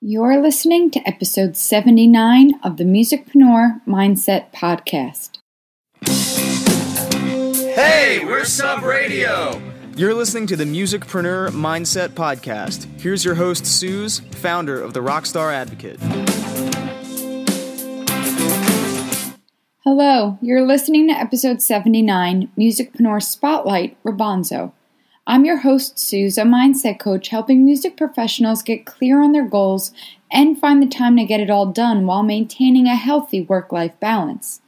You're listening to episode 79 of the Musicpreneur Mindset Podcast. Hey, we're Sub Radio. You're listening to the Musicpreneur Mindset Podcast. Here's your host, Suze, founder of the Rockstar Advocate. Hello, you're listening to episode 79 Musicpreneur Spotlight Robonzo. I'm your host, Suze, a mindset coach helping music professionals get clear on their goals and find the time to get it all done while maintaining a healthy work life balance.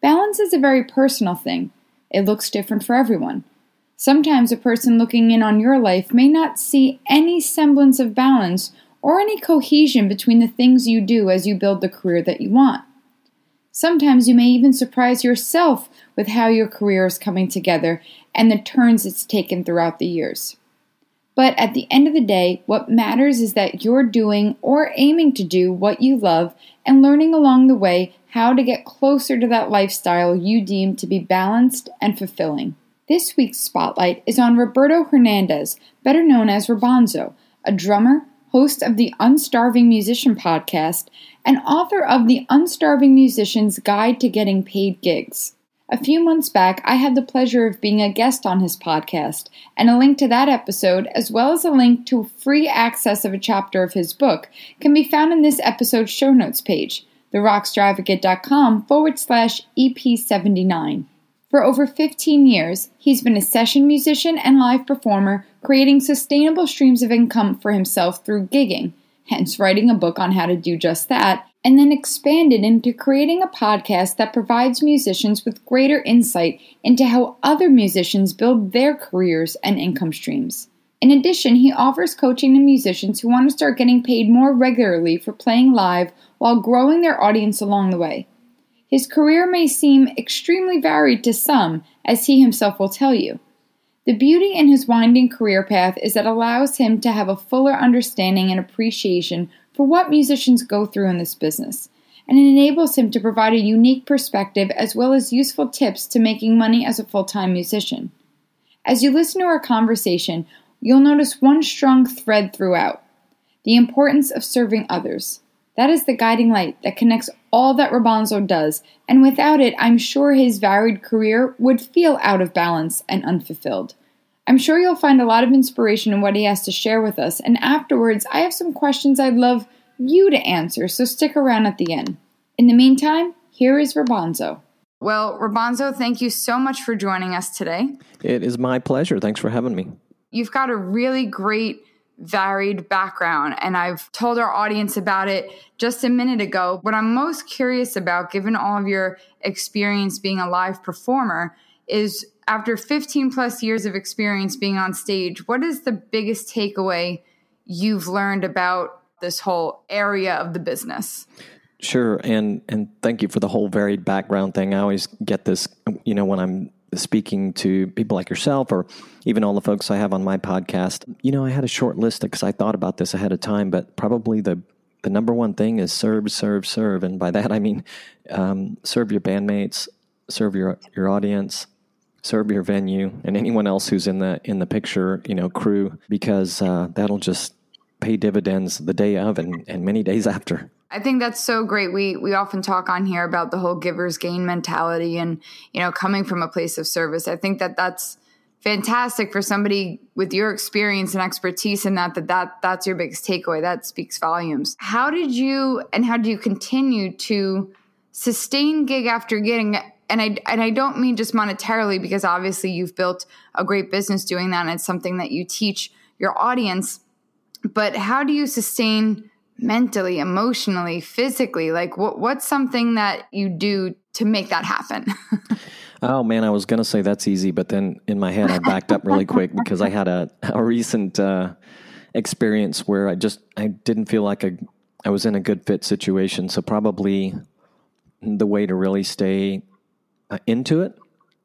Balance is a very personal thing, it looks different for everyone. Sometimes a person looking in on your life may not see any semblance of balance or any cohesion between the things you do as you build the career that you want. Sometimes you may even surprise yourself with how your career is coming together and the turns it's taken throughout the years. But at the end of the day, what matters is that you're doing or aiming to do what you love and learning along the way how to get closer to that lifestyle you deem to be balanced and fulfilling. This week's spotlight is on Roberto Hernandez, better known as Robonzo, a drummer, host of the Unstarving Musician podcast, and author of The Unstarving Musician's Guide to Getting Paid Gigs. A few months back, I had the pleasure of being a guest on his podcast, and a link to that episode, as well as a link to free access of a chapter of his book, can be found in this episode's show notes page, therockstaradvocate.com forward slash EP79. For over 15 years, he's been a session musician and live performer, creating sustainable streams of income for himself through gigging, hence writing a book on how to do just that, and then expanded into creating a podcast that provides musicians with greater insight into how other musicians build their careers and income streams. In addition, he offers coaching to musicians who want to start getting paid more regularly for playing live while growing their audience along the way. His career may seem extremely varied to some, as he himself will tell you. The beauty in his winding career path is that it allows him to have a fuller understanding and appreciation for what musicians go through in this business, and it enables him to provide a unique perspective as well as useful tips to making money as a full time musician. As you listen to our conversation, you'll notice one strong thread throughout the importance of serving others. That is the guiding light that connects all that Robonzo does, and without it, I'm sure his varied career would feel out of balance and unfulfilled. I'm sure you'll find a lot of inspiration in what he has to share with us, and afterwards, I have some questions I'd love you to answer, so stick around at the end. In the meantime, here is Robonzo. Well, Robonzo, thank you so much for joining us today. It is my pleasure. Thanks for having me. You've got a really great, varied background, and I've told our audience about it just a minute ago. What I'm most curious about, given all of your experience being a live performer, is after 15 plus years of experience being on stage, what is the biggest takeaway you've learned about this whole area of the business? Sure, and and thank you for the whole varied background thing. I always get this, you know, when I'm speaking to people like yourself or even all the folks I have on my podcast. You know, I had a short list because I thought about this ahead of time, but probably the the number one thing is serve, serve, serve, and by that I mean um, serve your bandmates, serve your your audience, serve your venue and anyone else who's in the in the picture, you know, crew, because uh, that'll just pay dividends the day of and, and many days after. I think that's so great. We we often talk on here about the whole givers gain mentality and you know coming from a place of service. I think that that's fantastic for somebody with your experience and expertise in that that, that that's your biggest takeaway. That speaks volumes. How did you and how do you continue to sustain gig after gig and I and I don't mean just monetarily because obviously you've built a great business doing that and it's something that you teach your audience but how do you sustain mentally emotionally physically like what what's something that you do to make that happen? Oh man i was going to say that's easy but then in my head i backed up really quick because i had a, a recent uh, experience where i just i didn't feel like a, i was in a good fit situation. So probably the way to really stay uh, into it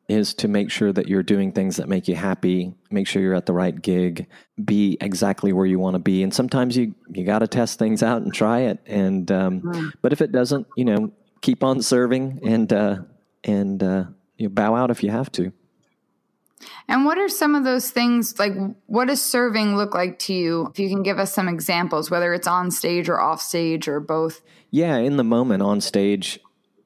is to make sure that you're doing things that make you happy, make sure you're at the right gig, be exactly where you want to be. And sometimes you you got to test things out and try it. And um, mm. but if it doesn't, you know, keep on serving and uh, and uh, you bow out if you have to. And what are some of those things like what does serving look like to you? If you can give us some examples, whether it's on stage or off stage or both. Yeah, in the moment on stage,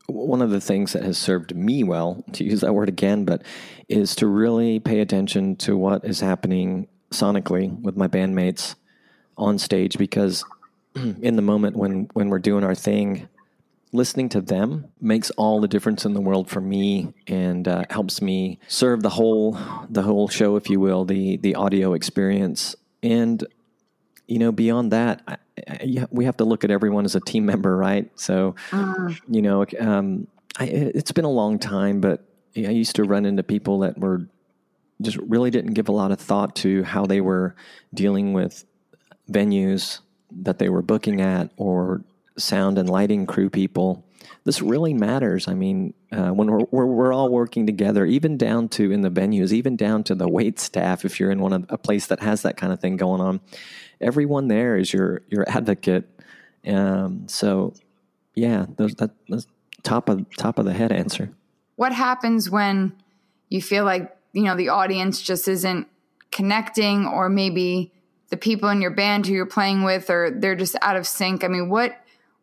one of the things that has served me well, to use that word again, but is to really pay attention to what is happening sonically with my bandmates on stage because in the moment when when we're doing our thing, listening to them makes all the difference in the world for me and uh, helps me serve the whole the whole show, if you will, the the audio experience. And you know, beyond that, I, we have to look at everyone as a team member, right? So, uh. you know, um, I, it's been a long time, but I used to run into people that were just really didn't give a lot of thought to how they were dealing with venues that they were booking at or sound and lighting crew people. This really matters. I mean, uh, when we're, we're, we're all working together, even down to in the venues, even down to the wait staff, if you're in one of a place that has that kind of thing going on, everyone there is your your advocate. Um, so, yeah, those, that, that's top of top of the head answer. What happens when you feel like you know the audience just isn't connecting, or maybe the people in your band who you're playing with, or they're just out of sync? I mean, what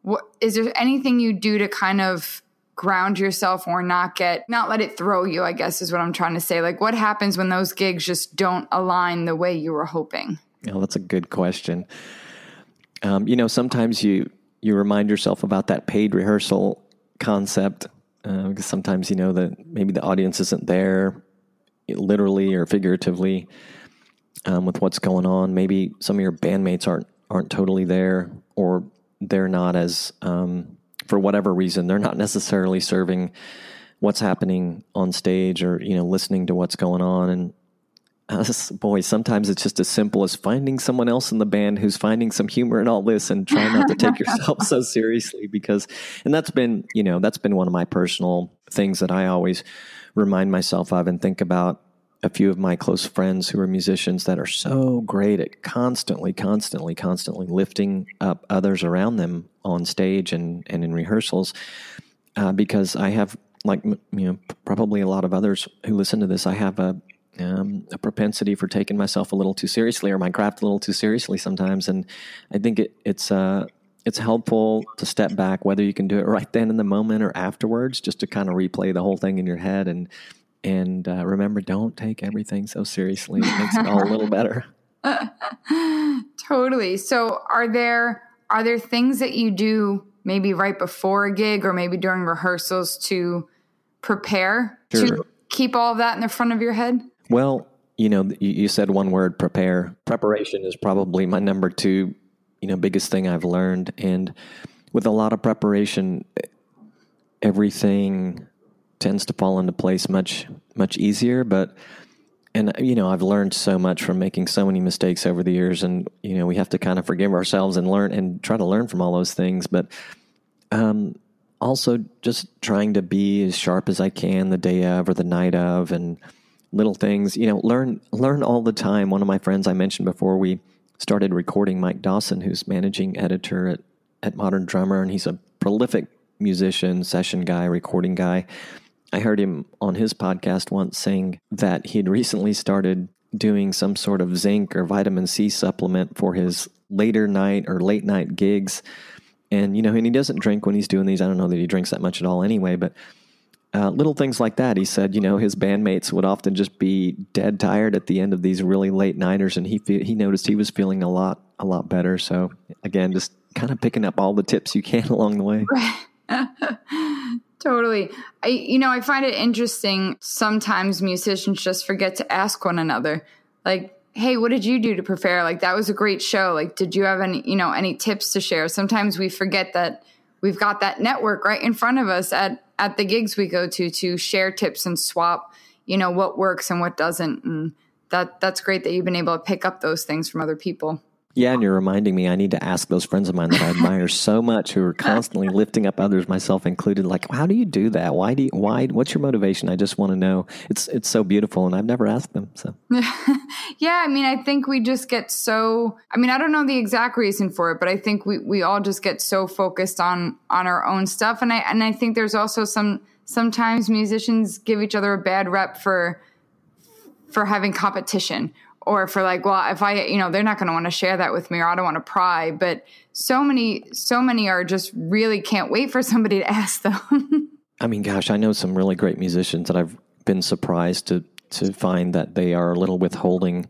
what is there anything you do to kind of ground yourself or not get not let it throw you i guess is what i'm trying to say like what happens when those gigs just don't align the way you were hoping yeah that's a good question. Um, you know sometimes you you remind yourself about that paid rehearsal concept uh, because sometimes you know that maybe the audience isn't there literally or figuratively um, with what's going on. Maybe some of your bandmates aren't aren't totally there or they're not as um, for whatever reason they're not necessarily serving what's happening on stage or you know listening to what's going on. And boy sometimes it's just as simple as finding someone else in the band who's finding some humor in all this and trying not to take yourself so seriously because and that's been you know that's been one of my personal things that i always remind myself of and think about a few of my close friends who are musicians that are so great at constantly, constantly, constantly lifting up others around them on stage and, and in rehearsals. Uh, because I have, like, you know, probably a lot of others who listen to this, I have a, um, a propensity for taking myself a little too seriously or my craft a little too seriously sometimes. And I think it, it's, uh, it's helpful to step back, whether you can do it right then in the moment or afterwards, just to kind of replay the whole thing in your head and and uh, remember, don't take everything so seriously. It makes it all a little better. totally. So, are there are there things that you do maybe right before a gig or maybe during rehearsals to prepare sure. to keep all of that in the front of your head? Well, you know, you said one word, prepare. Preparation is probably my number two, you know, biggest thing I've learned. And with a lot of preparation, everything tends to fall into place much much easier. But and you know I've learned so much from making so many mistakes over the years, and you know we have to kind of forgive ourselves and learn and try to learn from all those things. But um, also just trying to be as sharp as I can the day of or the night of, and little things. You know, learn learn all the time. One of my friends I mentioned before we started recording, Mike Dawson, who's managing editor at at Modern Drummer, and he's a prolific musician, session guy, recording guy. I heard him on his podcast once saying that he'd recently started doing some sort of zinc or vitamin C supplement for his later night or late night gigs. And, you know, and he doesn't drink when he's doing these. I don't know that he drinks that much at all anyway, but uh, little things like that. He said, you know, his bandmates would often just be dead tired at the end of these really late nighters, and he fe- he noticed he was feeling a lot a lot better. So again, just kind of picking up all the tips you can along the way. Totally. I you know, I find it interesting sometimes musicians just forget to ask one another. Like, "Hey, what did you do to prepare? Like that was a great show. Like did you have any, you know, any tips to share?" Sometimes we forget that we've got that network right in front of us at at the gigs we go to to share tips and swap, you know, what works and what doesn't. And that that's great that you've been able to pick up those things from other people. Yeah, and you're reminding me I need to ask those friends of mine that I admire so much who are constantly lifting up others, myself included. Like, how do you do that? Why do you, why? What's your motivation? I just want to know. It's it's so beautiful, and I've never asked them. So, yeah, I mean, I think we just get so. I mean, I don't know the exact reason for it, but I think we we all just get so focused on on our own stuff, and I and I think there's also some sometimes musicians give each other a bad rep for for having competition or for like well if i you know they're not going to want to share that with me or i don't want to pry but so many so many are just really can't wait for somebody to ask them i mean gosh i know some really great musicians that i've been surprised to to find that they are a little withholding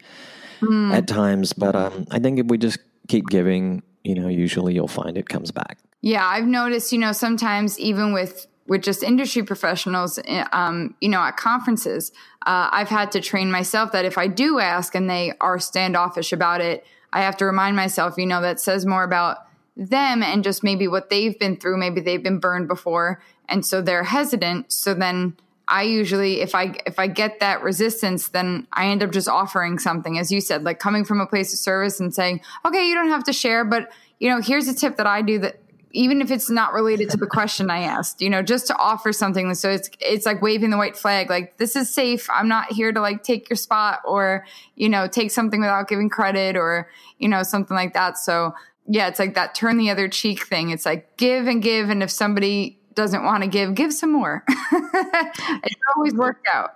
mm. at times but um, i think if we just keep giving you know usually you'll find it comes back yeah i've noticed you know sometimes even with with just industry professionals, eh, um, you know, at conferences, uh, I've had to train myself that if I do ask and they are standoffish about it, I have to remind myself, you know, that says more about them and just maybe what they've been through. Maybe they've been burned before, and so they're hesitant. So then I usually, if I if I get that resistance, then I end up just offering something, as you said, like coming from a place of service and saying, okay, you don't have to share, but you know, here's a tip that I do that even if it's not related to the question I asked, you know, just to offer something. So it's it's like waving the white flag, like this is safe. I'm not here to like take your spot or you know take something without giving credit or you know something like that. So yeah, it's like that turn the other cheek thing. It's like give and give, and if somebody doesn't want to give, give some more. it always worked out.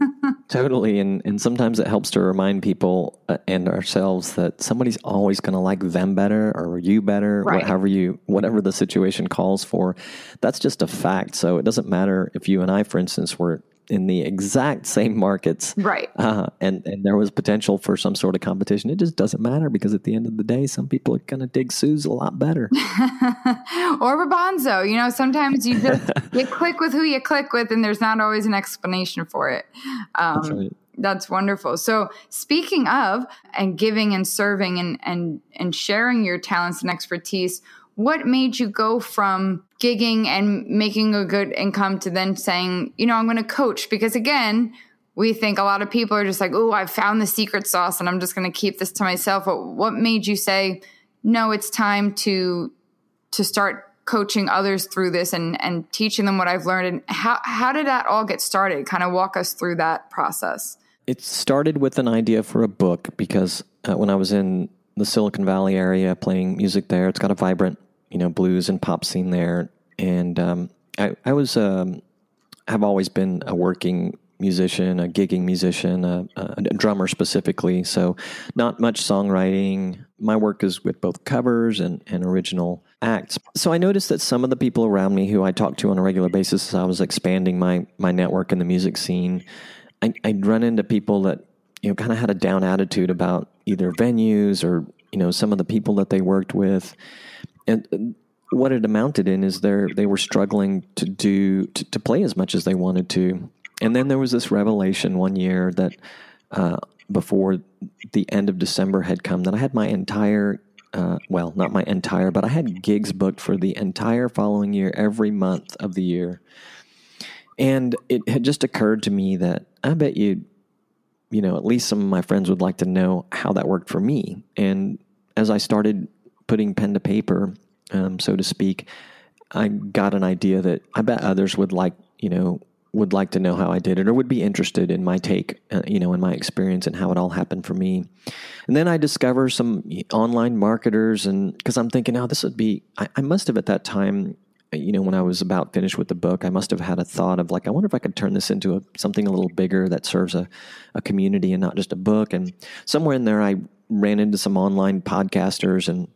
totally, and and sometimes it helps to remind people uh, and ourselves that somebody's always going to like them better or you better, right. whatever you whatever the situation calls for. That's just a fact. So it doesn't matter if you and I, for instance, were in the exact same markets, right? Uh, and and there was potential for some sort of competition. It just doesn't matter because at the end of the day, some people are going to dig Suze a lot better, or Robonzo. You know, sometimes you just you click with who you click with, and there's not always an explanation for it. Um, That's right. That's wonderful. So speaking of and giving and serving and and and sharing your talents and expertise, what made you go from gigging and making a good income to then saying, you know, I'm going to coach? Because again, we think a lot of people are just like, oh, I've found the secret sauce and I'm just going to keep this to myself. But what made you say, no, it's time to to start coaching others through this and and teaching them what I've learned? And how how did that all get started? Kind of walk us through that process. It started with an idea for a book because uh, when I was in the Silicon Valley area playing music there, it's got a vibrant you know blues and pop scene there, and um, I, I was um, have always been a working musician, a gigging musician, a, a, drummer specifically. So, not much songwriting. My work is with both covers and, and original acts. So, I noticed that some of the people around me who I talked to on a regular basis as I was expanding my, my network in the music scene, I, I'd run into people that, you know, kind of had a down attitude about either venues or, you know, some of the people that they worked with and what it amounted in is they they were struggling to do to, to, play as much as they wanted to. And then there was this revelation one year that uh, before the end of December had come that I had my entire uh, well, not my entire, but I had gigs booked for the entire following year, every month of the year. And it had just occurred to me that I bet you, you know, at least some of my friends would like to know how that worked for me. And as I started putting pen to paper, um, so to speak, I got an idea that I bet others would like, you know, would like to know how I did it or would be interested in my take, uh, you know, in my experience and how it all happened for me. And then I discover some online marketers, and because I'm thinking, oh, this would be, I, I must have at that time you know, when I was about finished with the book, I must have had a thought of like, I wonder if I could turn this into a, something a little bigger that serves a, a community and not just a book. And somewhere in there, I ran into some online podcasters and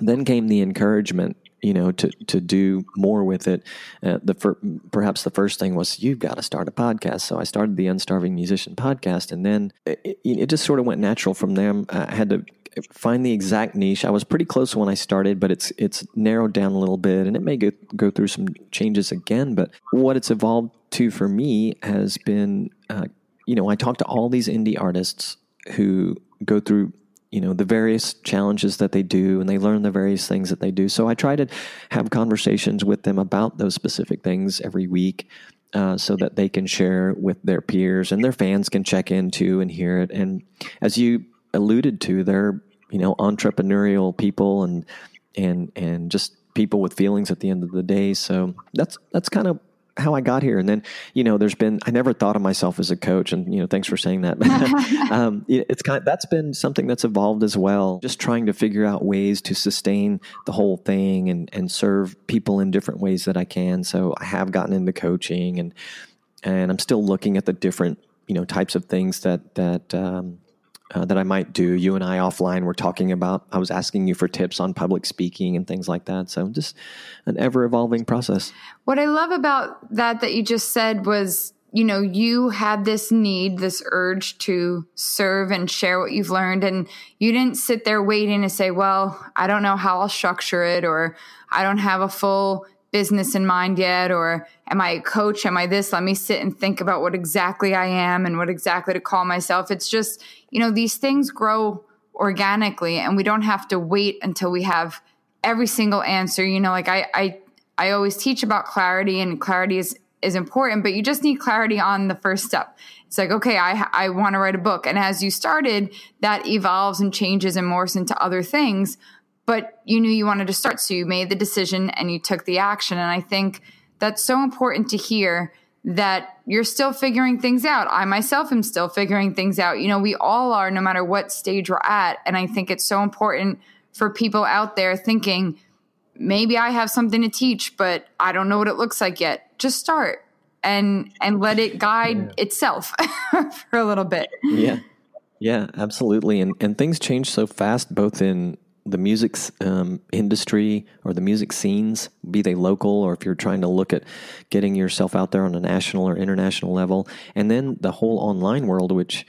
then came the encouragement you know to to do more with it. Uh, the fir- perhaps the first thing was you've got to start a podcast. So i started the unstarving musician podcast and then it, it just sort of went natural from there. I had to find the exact niche. I was pretty close when i started but it's it's narrowed down a little bit and it may go, go through some changes again but what it's evolved to for me has been uh, you know i talk to all these indie artists who go through you know the various challenges that they do and they learn the various things that they do. So i try to have conversations with them about those specific things every week uh, so that they can share with their peers and their fans can check into and hear it. And as you alluded to they're you know entrepreneurial people and and and just people with feelings at the end of the day. So that's that's kind of how I got here. And then, you know, there's been, I never thought of myself as a coach and, you know, thanks for saying that. um, it's kind of, that's been something that's evolved as well. Just trying to figure out ways to sustain the whole thing and, and serve people in different ways that I can. So I have gotten into coaching and, and I'm still looking at the different you know types of things that that um, uh, that I might do. You and I offline were talking about. I was asking you for tips on public speaking and things like that. So just an ever evolving process. What I love about that that you just said was you know, you had this need, this urge to serve and share what you've learned. And you didn't sit there waiting to say, well, I don't know how I'll structure it, or I don't have a full business in mind yet, or am I a coach? Am I this? Let me sit and think about what exactly I am and what exactly to call myself. It's just, you know, these things grow organically and we don't have to wait until we have every single answer. You know, like I, I, I always teach about clarity and clarity is is important, but you just need clarity on the first step. It's like, okay, I, I want to write a book. And as you started, that evolves and changes and morphs into other things. But you knew you wanted to start. So you made the decision and you took the action. And I think that's so important to hear that you're still figuring things out. I myself am still figuring things out. You know, we all are, no matter what stage we're at. And I think it's so important for people out there thinking, maybe I have something to teach, but I don't know what it looks like yet just start and and let it guide yeah. itself for a little bit. Yeah. Yeah, absolutely. And and things change so fast both in the music um, industry or the music scenes, be they local or if you're trying to look at getting yourself out there on a national or international level, and then the whole online world, which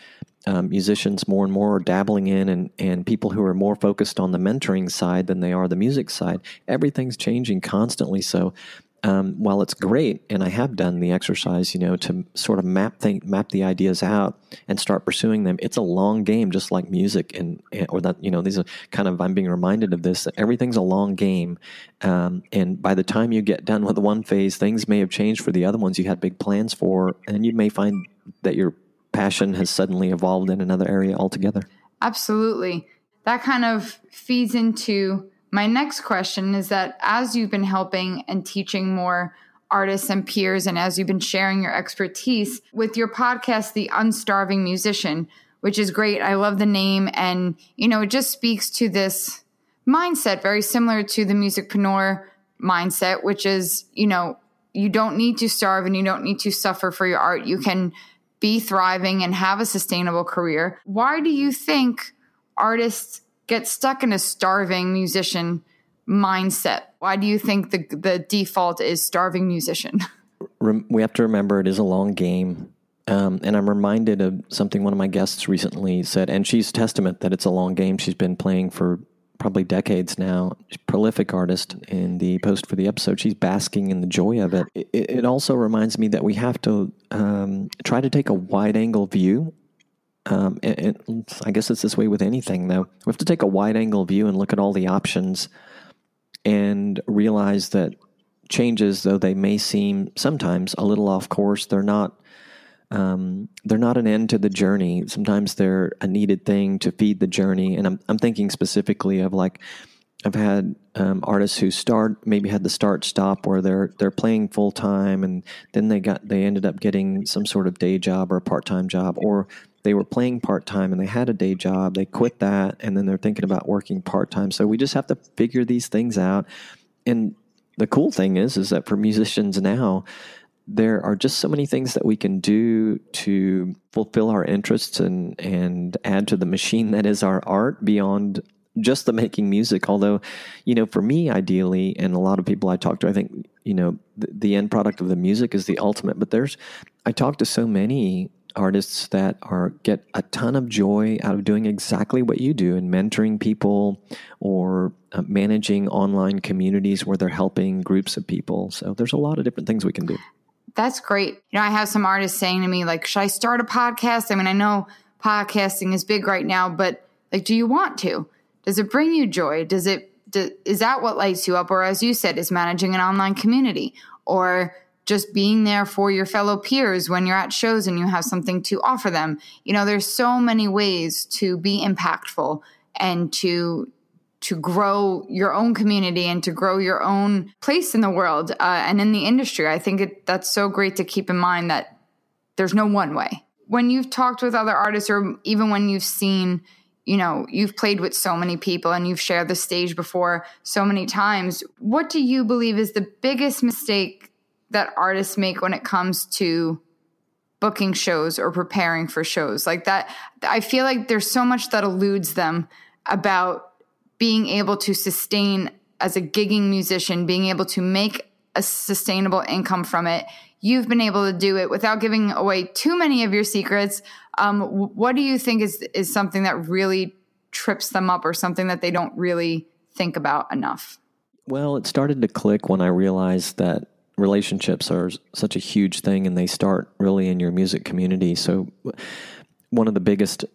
um, musicians more and more are dabbling in, and, and people who are more focused on the mentoring side than they are the music side. Everything's changing constantly. So um, while it's great, and I have done the exercise, you know, to sort of map think, map the ideas out and start pursuing them. It's a long game, just like music, and or that you know, these are kind of I'm being reminded of this. That everything's a long game, um, and by the time you get done with one phase, things may have changed for the other ones you had big plans for, and you may find that your passion has suddenly evolved in another area altogether. Absolutely, that kind of feeds into my next question is that as you've been helping and teaching more artists and peers, and as you've been sharing your expertise with your podcast, The Unstarving Musician, which is great. I love the name. And, you know, it just speaks to this mindset very similar to the musicpreneur mindset, which is, you know, you don't need to starve and you don't need to suffer for your art. You can be thriving and have a sustainable career. Why do you think artists get stuck in a starving musician mindset? Why do you think the the default is starving musician? We have to remember it is a long game. Um, and I'm reminded of something one of my guests recently said, and she's testament that it's a long game. She's been playing for probably decades now. prolific artist. In the post for the episode, she's basking in the joy of it. It, it also reminds me that we have to um, try to take a wide angle view um, I guess it's this way with anything, though. We have to take a wide angle view and look at all the options and realize that changes, though they may seem sometimes a little off course, they're not. Um, they're not an end to the journey. Sometimes they're a needed thing to feed the journey. And I'm, I'm thinking specifically of like I've had um, artists who start maybe had the start stop where they're they're playing full time and then they got they ended up getting some sort of day job or a part time job or they were playing part time and they had a day job. They quit that and then they're thinking about working part time. So we just have to figure these things out. And the cool thing is, is that for musicians now, there are just so many things that we can do to fulfill our interests and and add to the machine that is our art beyond just the making music. Although, you know, for me, ideally, and a lot of people I talk to, I think you know the, the end product of the music is the ultimate. But there's, I talk to so many artists that are get a ton of joy out of doing exactly what you do and mentoring people or uh, managing online communities where they're helping groups of people. So there's a lot of different things we can do. That's great. You know, I have some artists saying to me like, "Should I start a podcast?" I mean, I know podcasting is big right now, but like, do you want to? Does it bring you joy? Does it do, is that what lights you up or as you said is managing an online community or just being there for your fellow peers when you're at shows and you have something to offer them. You know, there's so many ways to be impactful and to to grow your own community and to grow your own place in the world uh, and in the industry. I think it, that's so great to keep in mind that there's no one way. When you've talked with other artists, or even when you've seen, you know, you've played with so many people and you've shared the stage before so many times, what do you believe is the biggest mistake that artists make when it comes to booking shows or preparing for shows. Like that i feel like there's so much that eludes them about being able to sustain as a gigging musician being able to make a sustainable income from it. You've been able to do it without giving away too many of your secrets. Um, what do you think is is something that really trips them up or something that they don't really think about enough? Well it started to click when i realized that relationships are such a huge thing and they start really in your music community. So, one of the biggest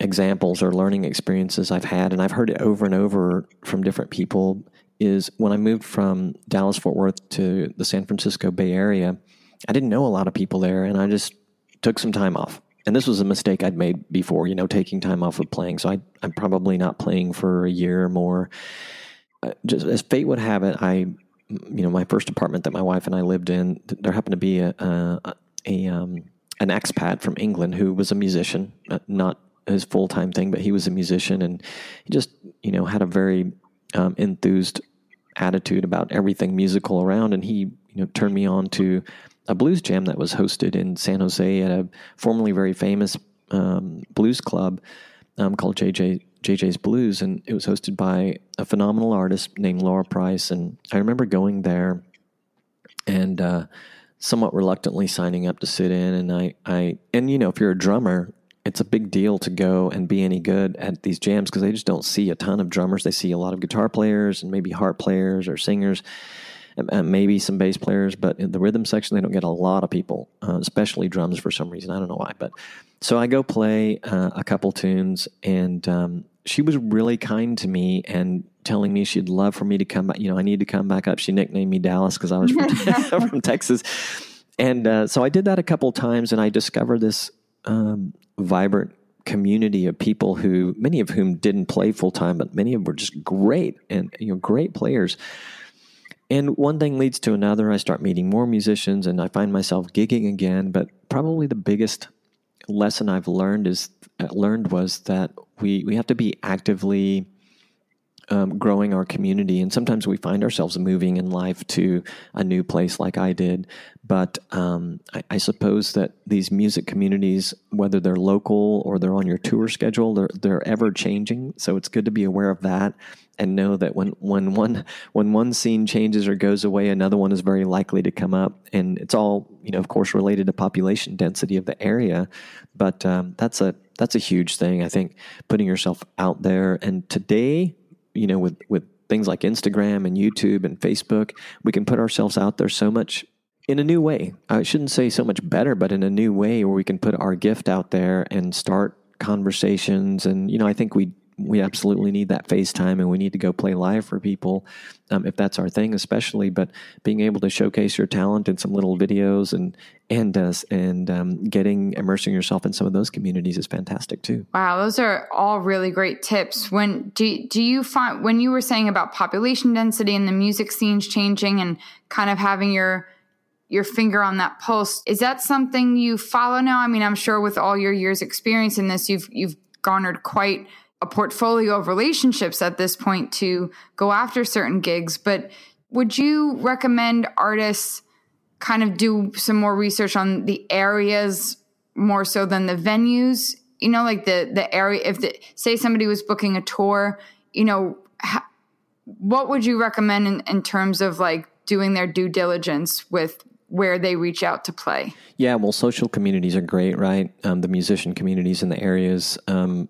examples or learning experiences I've had, and I've heard it over and over from different people, is when I moved from Dallas Fort Worth to the San Francisco Bay Area. I didn't know a lot of people there, and I just took some time off. And this was a mistake I'd made before, you know, taking time off of playing. So I, I'm probably not playing for a year or more. Uh, just as fate would have it, I you know, my first apartment that my wife and I lived in, there happened to be a, a, a um, an expat from England who was a musician, not his full time thing, but he was a musician, and he just you know had a very um, enthused attitude about everything musical around, and he you know turned me on to a blues jam that was hosted in San Jose at a formerly very famous um, blues club um, called JJ JJ's Blues, and it was hosted by a phenomenal artist named Laura Price. And I remember going there and uh, somewhat reluctantly signing up to sit in. And I, I, and you know, if you're a drummer, it's a big deal to go and be any good at these jams because they just don't see a ton of drummers. They see a lot of guitar players and maybe harp players or singers. And maybe some bass players, but in the rhythm section, they don't get a lot of people, uh, especially drums for some reason. I don't know why, but so I go play uh, a couple tunes, and um, she was really kind to me and telling me she'd love for me to come back. You know, I need to come back up. She nicknamed me Dallas because I was from, from Texas. And uh, so I did that a couple times and I discovered this um, vibrant community of people who, many of whom didn't play full time, but many of them were just great and, you know, great players. And one thing leads to another. I start meeting more musicians and I find myself gigging again. But probably the biggest lesson I've learned is uh, learned was that we we have to be actively um, growing our community, and sometimes we find ourselves moving in life to a new place, like I did. But um, I, I, suppose that these music communities, whether they're local or they're on your tour schedule, they're they're ever changing. So it's good to be aware of that and know that when when one when one scene changes or goes away, another one is very likely to come up, and it's all you know, of course, related to population density of the area. But um, that's a that's a huge thing. I think putting yourself out there, and today, you know, with with things like Instagram and YouTube and Facebook, we can put ourselves out there so much in a new way. I shouldn't say so much better, but in a new way where we can put our gift out there and start conversations. And you know, I think we we absolutely need that FaceTime and we need to go play live for people um, if that's our thing, especially. But being able to showcase your talent in some little videos and and uh, and um, getting immersing yourself in some of those communities is fantastic too. Wow, those are all really great tips. When do do you find when you were saying about population density and the music scenes changing and kind of having your your finger on that pulse is that something you follow now i mean i'm sure with all your years experience in this you've you've garnered quite a portfolio of relationships at this point to go after certain gigs. But would you recommend artists kind of do some more research on the areas more so than the venues? You know, like the the area. If the, say somebody was booking a tour, you know, ha, what would you recommend in, in terms of like doing their due diligence with where they reach out to play? Yeah, well, social communities are great, right? Um, the musician communities in the areas. Um,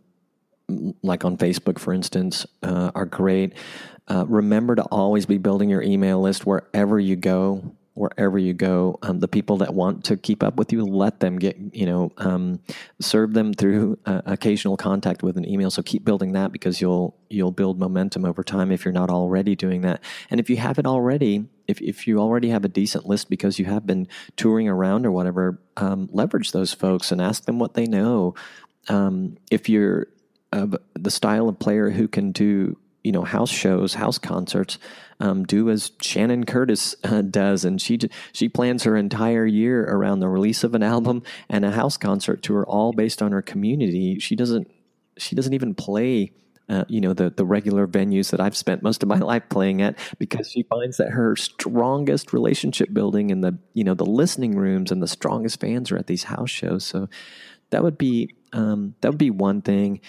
like on Facebook, for instance, uh, are great. Uh, remember to always be building your email list wherever you go. Wherever you go, um, the people that want to keep up with you, let them get, you know, um, serve them through uh, occasional contact with an email. So keep building that because you'll you'll build momentum over time if you're not already doing that. And if you have it already, if if you already have a decent list because you have been touring around or whatever, um, leverage those folks and ask them what they know. Um, if you're of the style of player who can do you know house shows, house concerts, um, do as Shannon Curtis uh, does, and she she plans her entire year around the release of an album and a house concert tour, all based on her community. She doesn't she doesn't even play uh, you know the the regular venues that I've spent most of my life playing at because she finds that her strongest relationship building in the you know the listening rooms and the strongest fans are at these house shows. So that would be um, that would be one thing.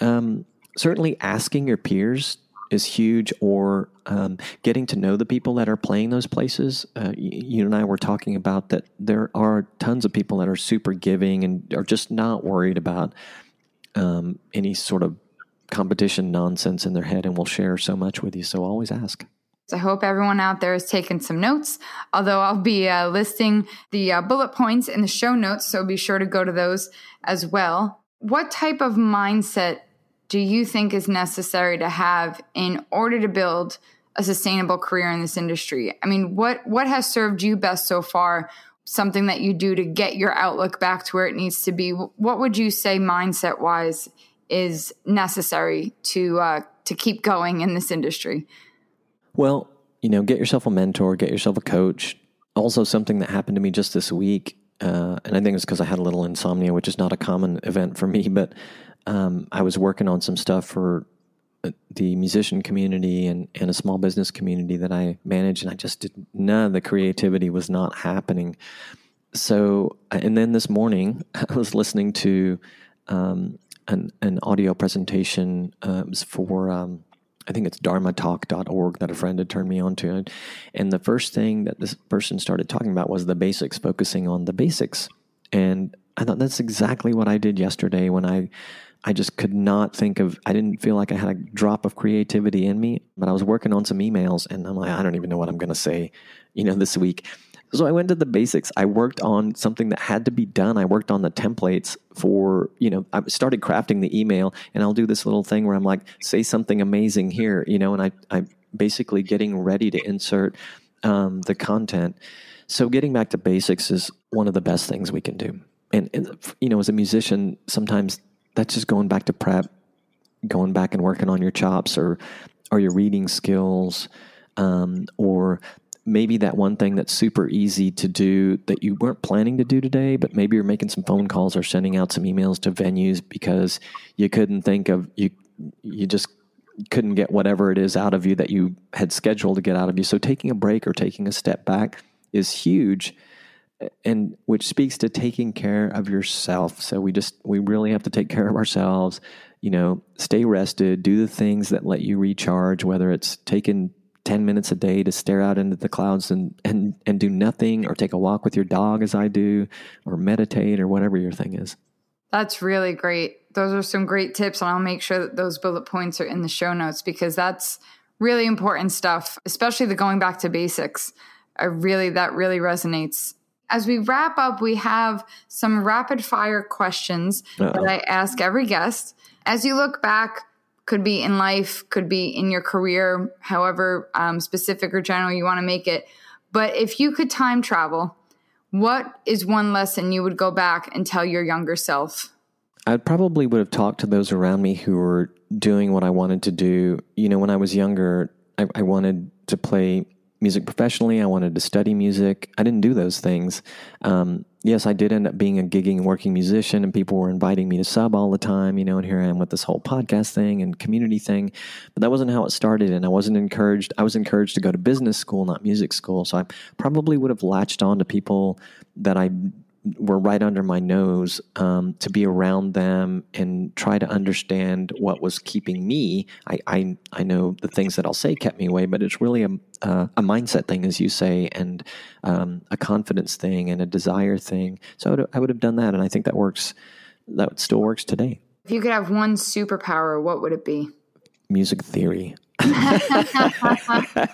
Um, certainly, asking your peers is huge, or um, getting to know the people that are playing those places. Uh, you and I were talking about that there are tons of people that are super giving and are just not worried about um, any sort of competition nonsense in their head and will share so much with you. So always ask. I hope everyone out there has taken some notes, although I'll be uh, listing the uh, bullet points in the show notes, so be sure to go to those as well. What type of mindset do you think is necessary to have in order to build a sustainable career in this industry? I mean, what what has served you best so far? Something that you do to get your outlook back to where it needs to be. What would you say mindset wise is necessary to uh, to keep going in this industry? Well, you know, get yourself a mentor, get yourself a coach. Also, something that happened to me just this week, uh, and I think it's because I had a little insomnia, which is not a common event for me. But um, I was working on some stuff for uh, the musician community and, and a small business community that I manage, and I just did none the creativity was not happening. So, and then this morning, I was listening to um, an, an audio presentation uh, for um, I think it's dharmatalk.org that a friend had turned me on to. And the first thing that this person started talking about was the basics, focusing on the basics. And I thought that's exactly what I did yesterday when I I just could not think of I didn't feel like I had a drop of creativity in me, but I was working on some emails and I'm like I don't even know what I'm going to say, you know, this week. So I went to the basics. I worked on something that had to be done. I worked on the templates for, you know, I started crafting the email and I'll do this little thing where I'm like, say something amazing here, you know, and I, I'm basically getting ready to insert um, the content. So getting back to basics is one of the best things we can do. And, and, you know, as a musician, sometimes that's just going back to prep, going back and working on your chops or, or your reading skills, um, or maybe that one thing that's super easy to do that you weren't planning to do today, but maybe you're making some phone calls or sending out some emails to venues because you couldn't think of you you just couldn't get whatever it is out of you that you had scheduled to get out of you. So taking a break or taking a step back is huge and which speaks to taking care of yourself. So we just we really have to take care of ourselves, you know, stay rested, do the things that let you recharge, whether it's taking 10 minutes a day to stare out into the clouds and, and, and do nothing or take a walk with your dog as I do or meditate or whatever your thing is. That's really great. Those are some great tips, and I'll make sure that those bullet points are in the show notes because that's really important stuff, especially the going back to basics. I really, that really resonates. As we wrap up, we have some rapid fire questions Uh-oh. that I ask every guest. As you look back could be in life, could be in your career, however um, specific or general you want to make it. But if you could time travel, what is one lesson you would go back and tell your younger self? I probably would have talked to those around me who were doing what I wanted to do. You know, when I was younger, I, I wanted to play music professionally. I wanted to study music. I didn't do those things. Um, yes, I did end up being a gigging working musician, and people were inviting me to sub all the time, you know. And here I am with this whole podcast thing and community thing. But that wasn't how it started, and I wasn't encouraged. I was encouraged to go to business school, not music school. So I probably would have latched on to people that I were right under my nose um, to be around them and try to understand what was keeping me. I, I, I know the things that I'll say kept me away, but it's really a, uh, a mindset thing, as you say, and um, a confidence thing and a desire thing. So I would, I would have done that, and I think that works. That still works today. If you could have one superpower, what would it be? Music theory.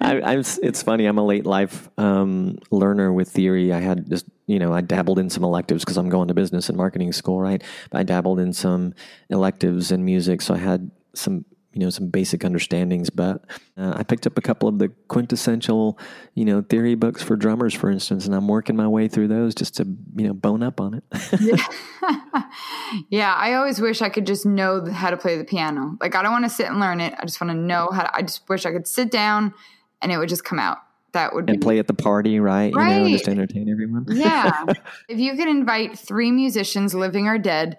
I, it's funny. I'm a late life um, learner with theory. I had just, you know, I dabbled in some electives because I'm going to business and marketing school, right? I dabbled in some electives in music, so I had some you know some basic understandings but uh, i picked up a couple of the quintessential you know theory books for drummers for instance and i'm working my way through those just to you know bone up on it. Yeah. yeah i always wish i could just know how to play the piano. Like i don't want to sit and learn it. I just want to know how to, i just wish i could sit down and it would just come out. That would be and be, play at the party right, right. you know just entertain everyone. Yeah. If you could invite three musicians living or dead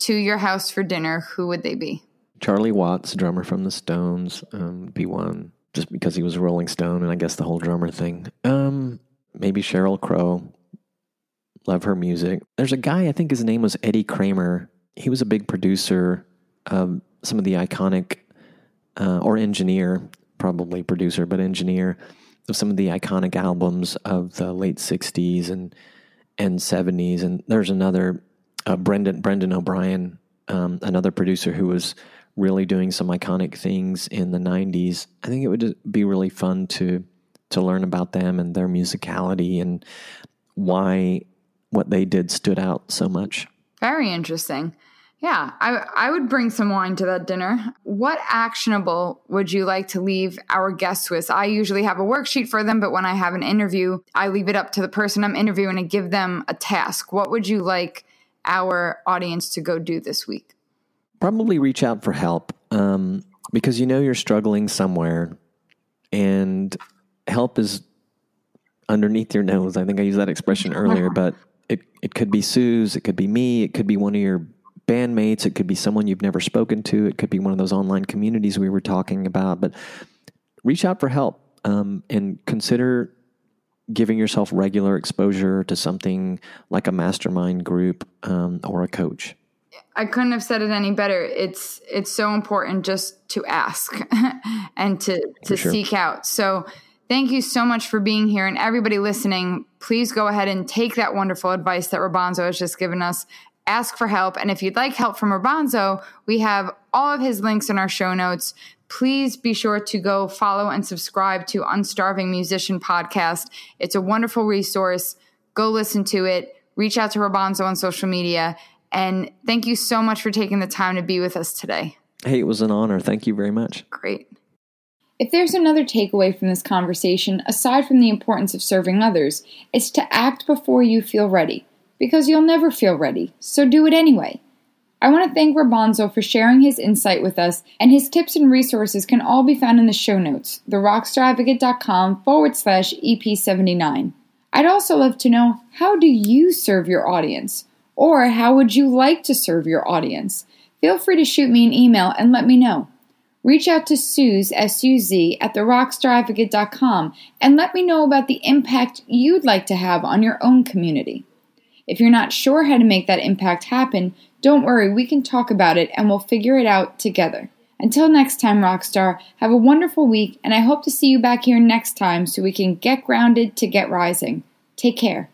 to your house for dinner who would they be Charlie Watts, drummer from the Stones, um, be one, just because he was Rolling Stone, and I guess the whole drummer thing. Um, maybe Sheryl Crow. Love her music. There's a guy, I think his name was Eddie Kramer. He was a big producer of some of the iconic, uh, or engineer, probably producer, but engineer of some of the iconic albums of the late 60s and and 70s. And there's another, uh, Brendan, Brendan O'Brien, um, another producer who was really doing some iconic things in the 90s. I think it would be really fun to to learn about them and their musicality and why what they did stood out so much. Very interesting. Yeah, I, I would bring some wine to that dinner. What actionable would you like to leave our guests with? I usually have a worksheet for them, but when I have an interview, I leave it up to the person I'm interviewing and give them a task. What would you like our audience to go do this week? Probably reach out for help um, because you know you're struggling somewhere and help is underneath your nose. I think I used that expression earlier, but it, it could be Suze, it could be me, it could be one of your bandmates, it could be someone you've never spoken to, it could be one of those online communities we were talking about. But reach out for help um, and consider giving yourself regular exposure to something like a mastermind group um, or a coach. I couldn't have said it any better. It's it's so important just to ask and to to sure. seek out. So thank you so much for being here and everybody listening. Please go ahead and take that wonderful advice that Robonzo has just given us. Ask for help. And if you'd like help from Robonzo, we have all of his links in our show notes. Please be sure to go follow and subscribe to Unstarving Musician Podcast. It's a wonderful resource. Go listen to it. Reach out to Robonzo on social media and thank you so much for taking the time to be with us today. Hey, it was an honor. Thank you very much. Great. If there's another takeaway from this conversation, aside from the importance of serving others, it's to act before you feel ready, because you'll never feel ready, so do it anyway. I want to thank Robonzo for sharing his insight with us, and his tips and resources can all be found in the show notes, therockstaradvocate.com forward slash EP79. I'd also love to know how do you serve your audience? Or how would you like to serve your audience? Feel free to shoot me an email and let me know. Reach out to Suze, S-U-Z, at therockstaradvocate.com and let me know about the impact you'd like to have on your own community. If you're not sure how to make that impact happen, don't worry, we can talk about it and we'll figure it out together. Until next time, Rockstar, have a wonderful week, and I hope to see you back here next time so we can get grounded to get rising. Take care.